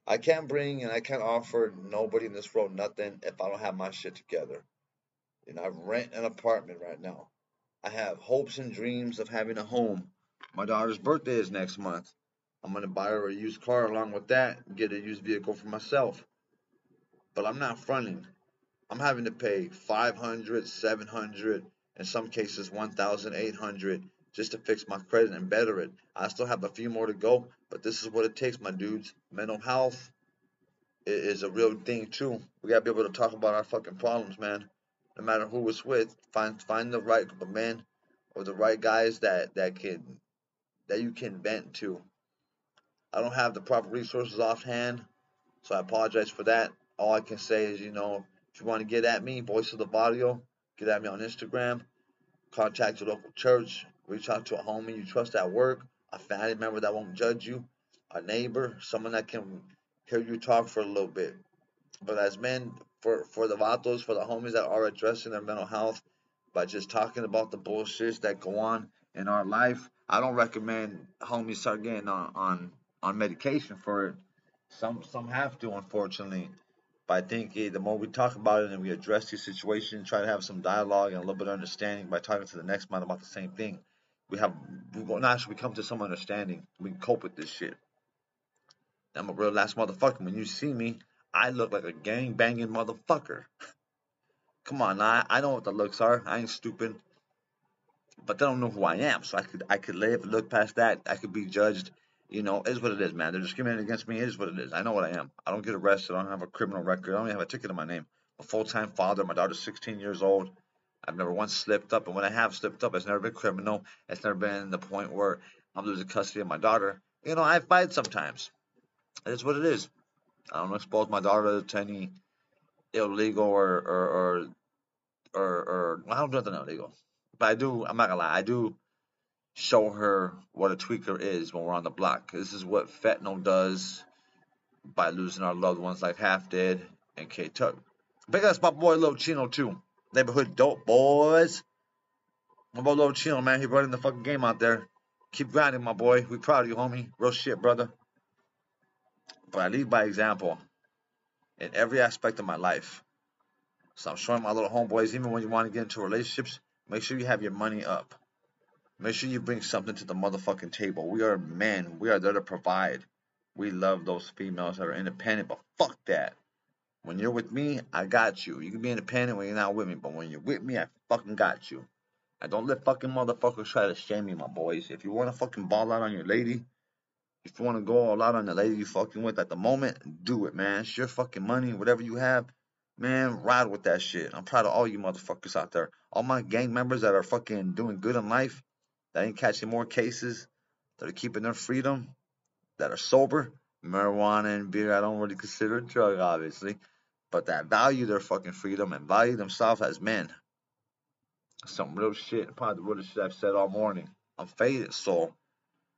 I can't bring and I can't offer nobody in this world nothing if I don't have my shit together. Know, I rent an apartment right now. I have hopes and dreams of having a home. My daughter's birthday is next month. I'm gonna buy her a used car along with that and get a used vehicle for myself. But I'm not fronting. I'm having to pay 500, 700, in some cases 1,800 just to fix my credit and better it. I still have a few more to go, but this is what it takes, my dudes. Mental health is a real thing too. We gotta be able to talk about our fucking problems, man. No matter who it's with, find find the right group of men or the right guys that that can that you can vent to. I don't have the proper resources offhand, so I apologize for that. All I can say is, you know, if you want to get at me, Voice of the Varrio, get at me on Instagram, contact your local church, reach out to a homie you trust at work, a family member that won't judge you, a neighbor, someone that can hear you talk for a little bit. But as men, for, for the vatos, for the homies that are addressing their mental health by just talking about the bullshits that go on in our life, I don't recommend homies start getting on, on, on medication for it. Some some have to, unfortunately. But I think the more we talk about it and we address these situations, try to have some dialogue and a little bit of understanding by talking to the next man about the same thing, we have we will naturally come to some understanding. We can cope with this shit. I'm a real last motherfucker. When you see me, I look like a gang banging motherfucker. Come on, I I know what the looks are. I ain't stupid. But they don't know who I am, so I could I could live look past that. I could be judged. You know, is what it is, man. They're discriminating against me. It is what it is. I know what I am. I don't get arrested. I don't have a criminal record. I don't even have a ticket in my name. A full time father. My daughter's 16 years old. I've never once slipped up, and when I have slipped up, it's never been criminal. It's never been the point where I'm losing custody of my daughter. You know, I fight sometimes. It is what it is. I don't expose my daughter to any illegal or or or or, or well, I don't do nothing illegal. But I do. I'm not gonna lie. I do show her what a tweaker is when we're on the block. This is what fentanyl does by losing our loved ones like Half Dead and K Tuck. Big ups my boy Lil Chino too. Neighborhood dope boys. My boy Lil Chino, man, he running the fucking game out there. Keep grinding, my boy. We proud of you, homie. Real shit, brother. But I lead by example in every aspect of my life. So I'm showing my little homeboys, even when you want to get into relationships, make sure you have your money up. Make sure you bring something to the motherfucking table. We are men. We are there to provide. We love those females that are independent, but fuck that. When you're with me, I got you. You can be independent when you're not with me, but when you're with me, I fucking got you. I don't let fucking motherfuckers try to shame me, my boys. If you want to fucking ball out on your lady, if you want to go all out on the lady you fucking with at the moment, do it, man. It's your fucking money, whatever you have. Man, ride with that shit. I'm proud of all you motherfuckers out there. All my gang members that are fucking doing good in life, that ain't catching more cases, that are keeping their freedom, that are sober. Marijuana and beer, I don't really consider a drug, obviously, but that value their fucking freedom and value themselves as men. Some real shit, probably the realest shit I've said all morning. I'm faded, so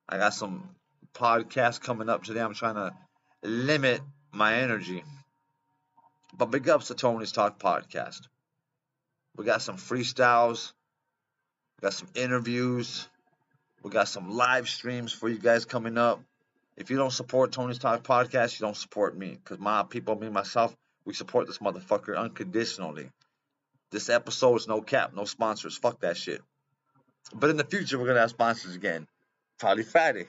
I got some podcasts coming up today. I'm trying to limit my energy. But big ups to Tony's Talk podcast. We got some freestyles. We got some interviews. We got some live streams for you guys coming up. If you don't support Tony's Talk podcast, you don't support me. Because my people, me, myself, we support this motherfucker unconditionally. This episode is no cap, no sponsors. Fuck that shit. But in the future, we're to have sponsors again. Probably Friday.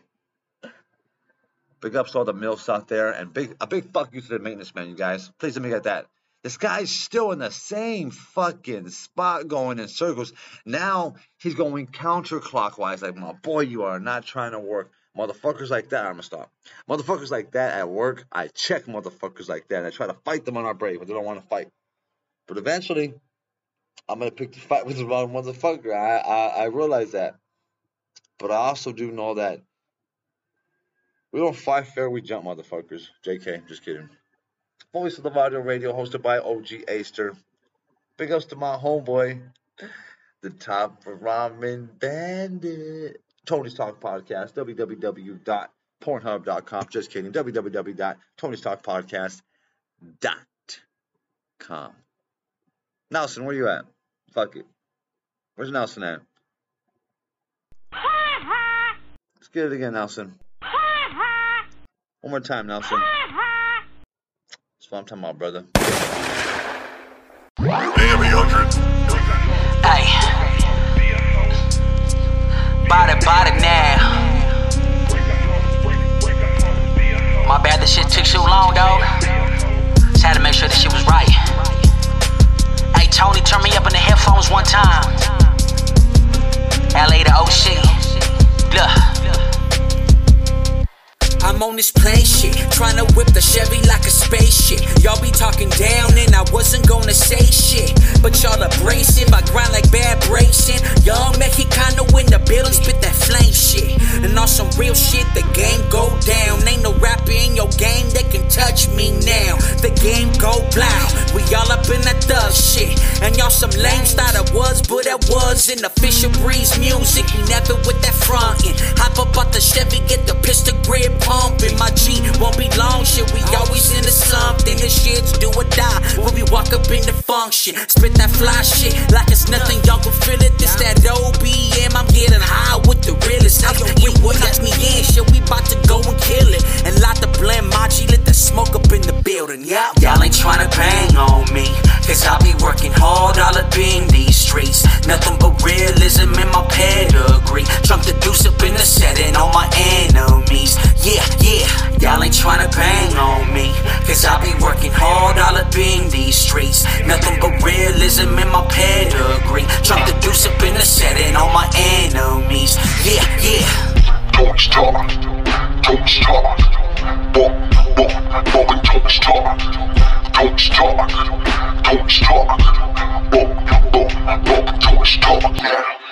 Big ups to all the milfs out there, and big a big fuck you to the maintenance man, you guys. Please let me get that. This guy's still in the same fucking spot going in circles. Now he's going counterclockwise. Like, my boy, you are not trying to work. Motherfuckers like that, I'm gonna stop. Motherfuckers like that at work, I check motherfuckers like that. And I try to fight them on our break, but they don't want to fight. But eventually, I'm gonna pick the fight with the wrong motherfucker. I, I I realize that. But I also do know that we don't fight fair, we jump motherfuckers. JK, just kidding. Voice of the Varrio Radio, hosted by OG Aster. Big ups to my homeboy, the top ramen bandit. Tony's Talk Podcast, www.pornhub.com. Just kidding. www.tonystalkpodcast.com. Nelson, where you at? Fuck it. Where's Nelson at? Let's get it again, Nelson. One more time, Nelson. That's what I'm talking about, brother. Damn, 800. Body, body now. My bad, this shit took too long, dog. Just had to make sure this shit was right. Hey, Tony, turn me up in the headphones one time. LA to OC. Look. I'm on this plane shit, tryna whip the Chevy like a spaceship. Y'all be talking down and I wasn't gonna say shit. But y'all abrasive, I grind like bad bracing. Young Mexicano in the building, spit that flame shit. And on some real shit, the game go down. Ain't no rapper in your game that can touch me now. The game go loud, we all up in that thug shit. And y'all some lames thought I was, but I was in the Fisher Breeze music. We never with that frontin'. Hop up out the Chevy, get the pistol grip pumping. My G won't be long shit, we always into something. The shit's do or die when we walk up in the function. Spit that fly shit like it's nothing, y'all can feel it. This that OBM, I'm getting high with the realest. How you would knock me in, shit, we bout to go and kill it. And light the blend, my G, let the smoke up in the building, yeah. Y'all ain't tryna bang on me, cause I be working hard all up in these streets. Nothing but realism in my pedigree. Jump the deuce up in the setting on my enemies. Yeah, yeah, y'all ain't tryna bang on me. Cause I be working hard all up in these streets. Nothing but realism in my pedigree. Drop the deuce up in the setting on my enemies. Yeah, yeah. Torch talk, torch talk. Bump, bump, don't talk. Torch talk, torch talk. Bump, bump, don't talk. Yeah.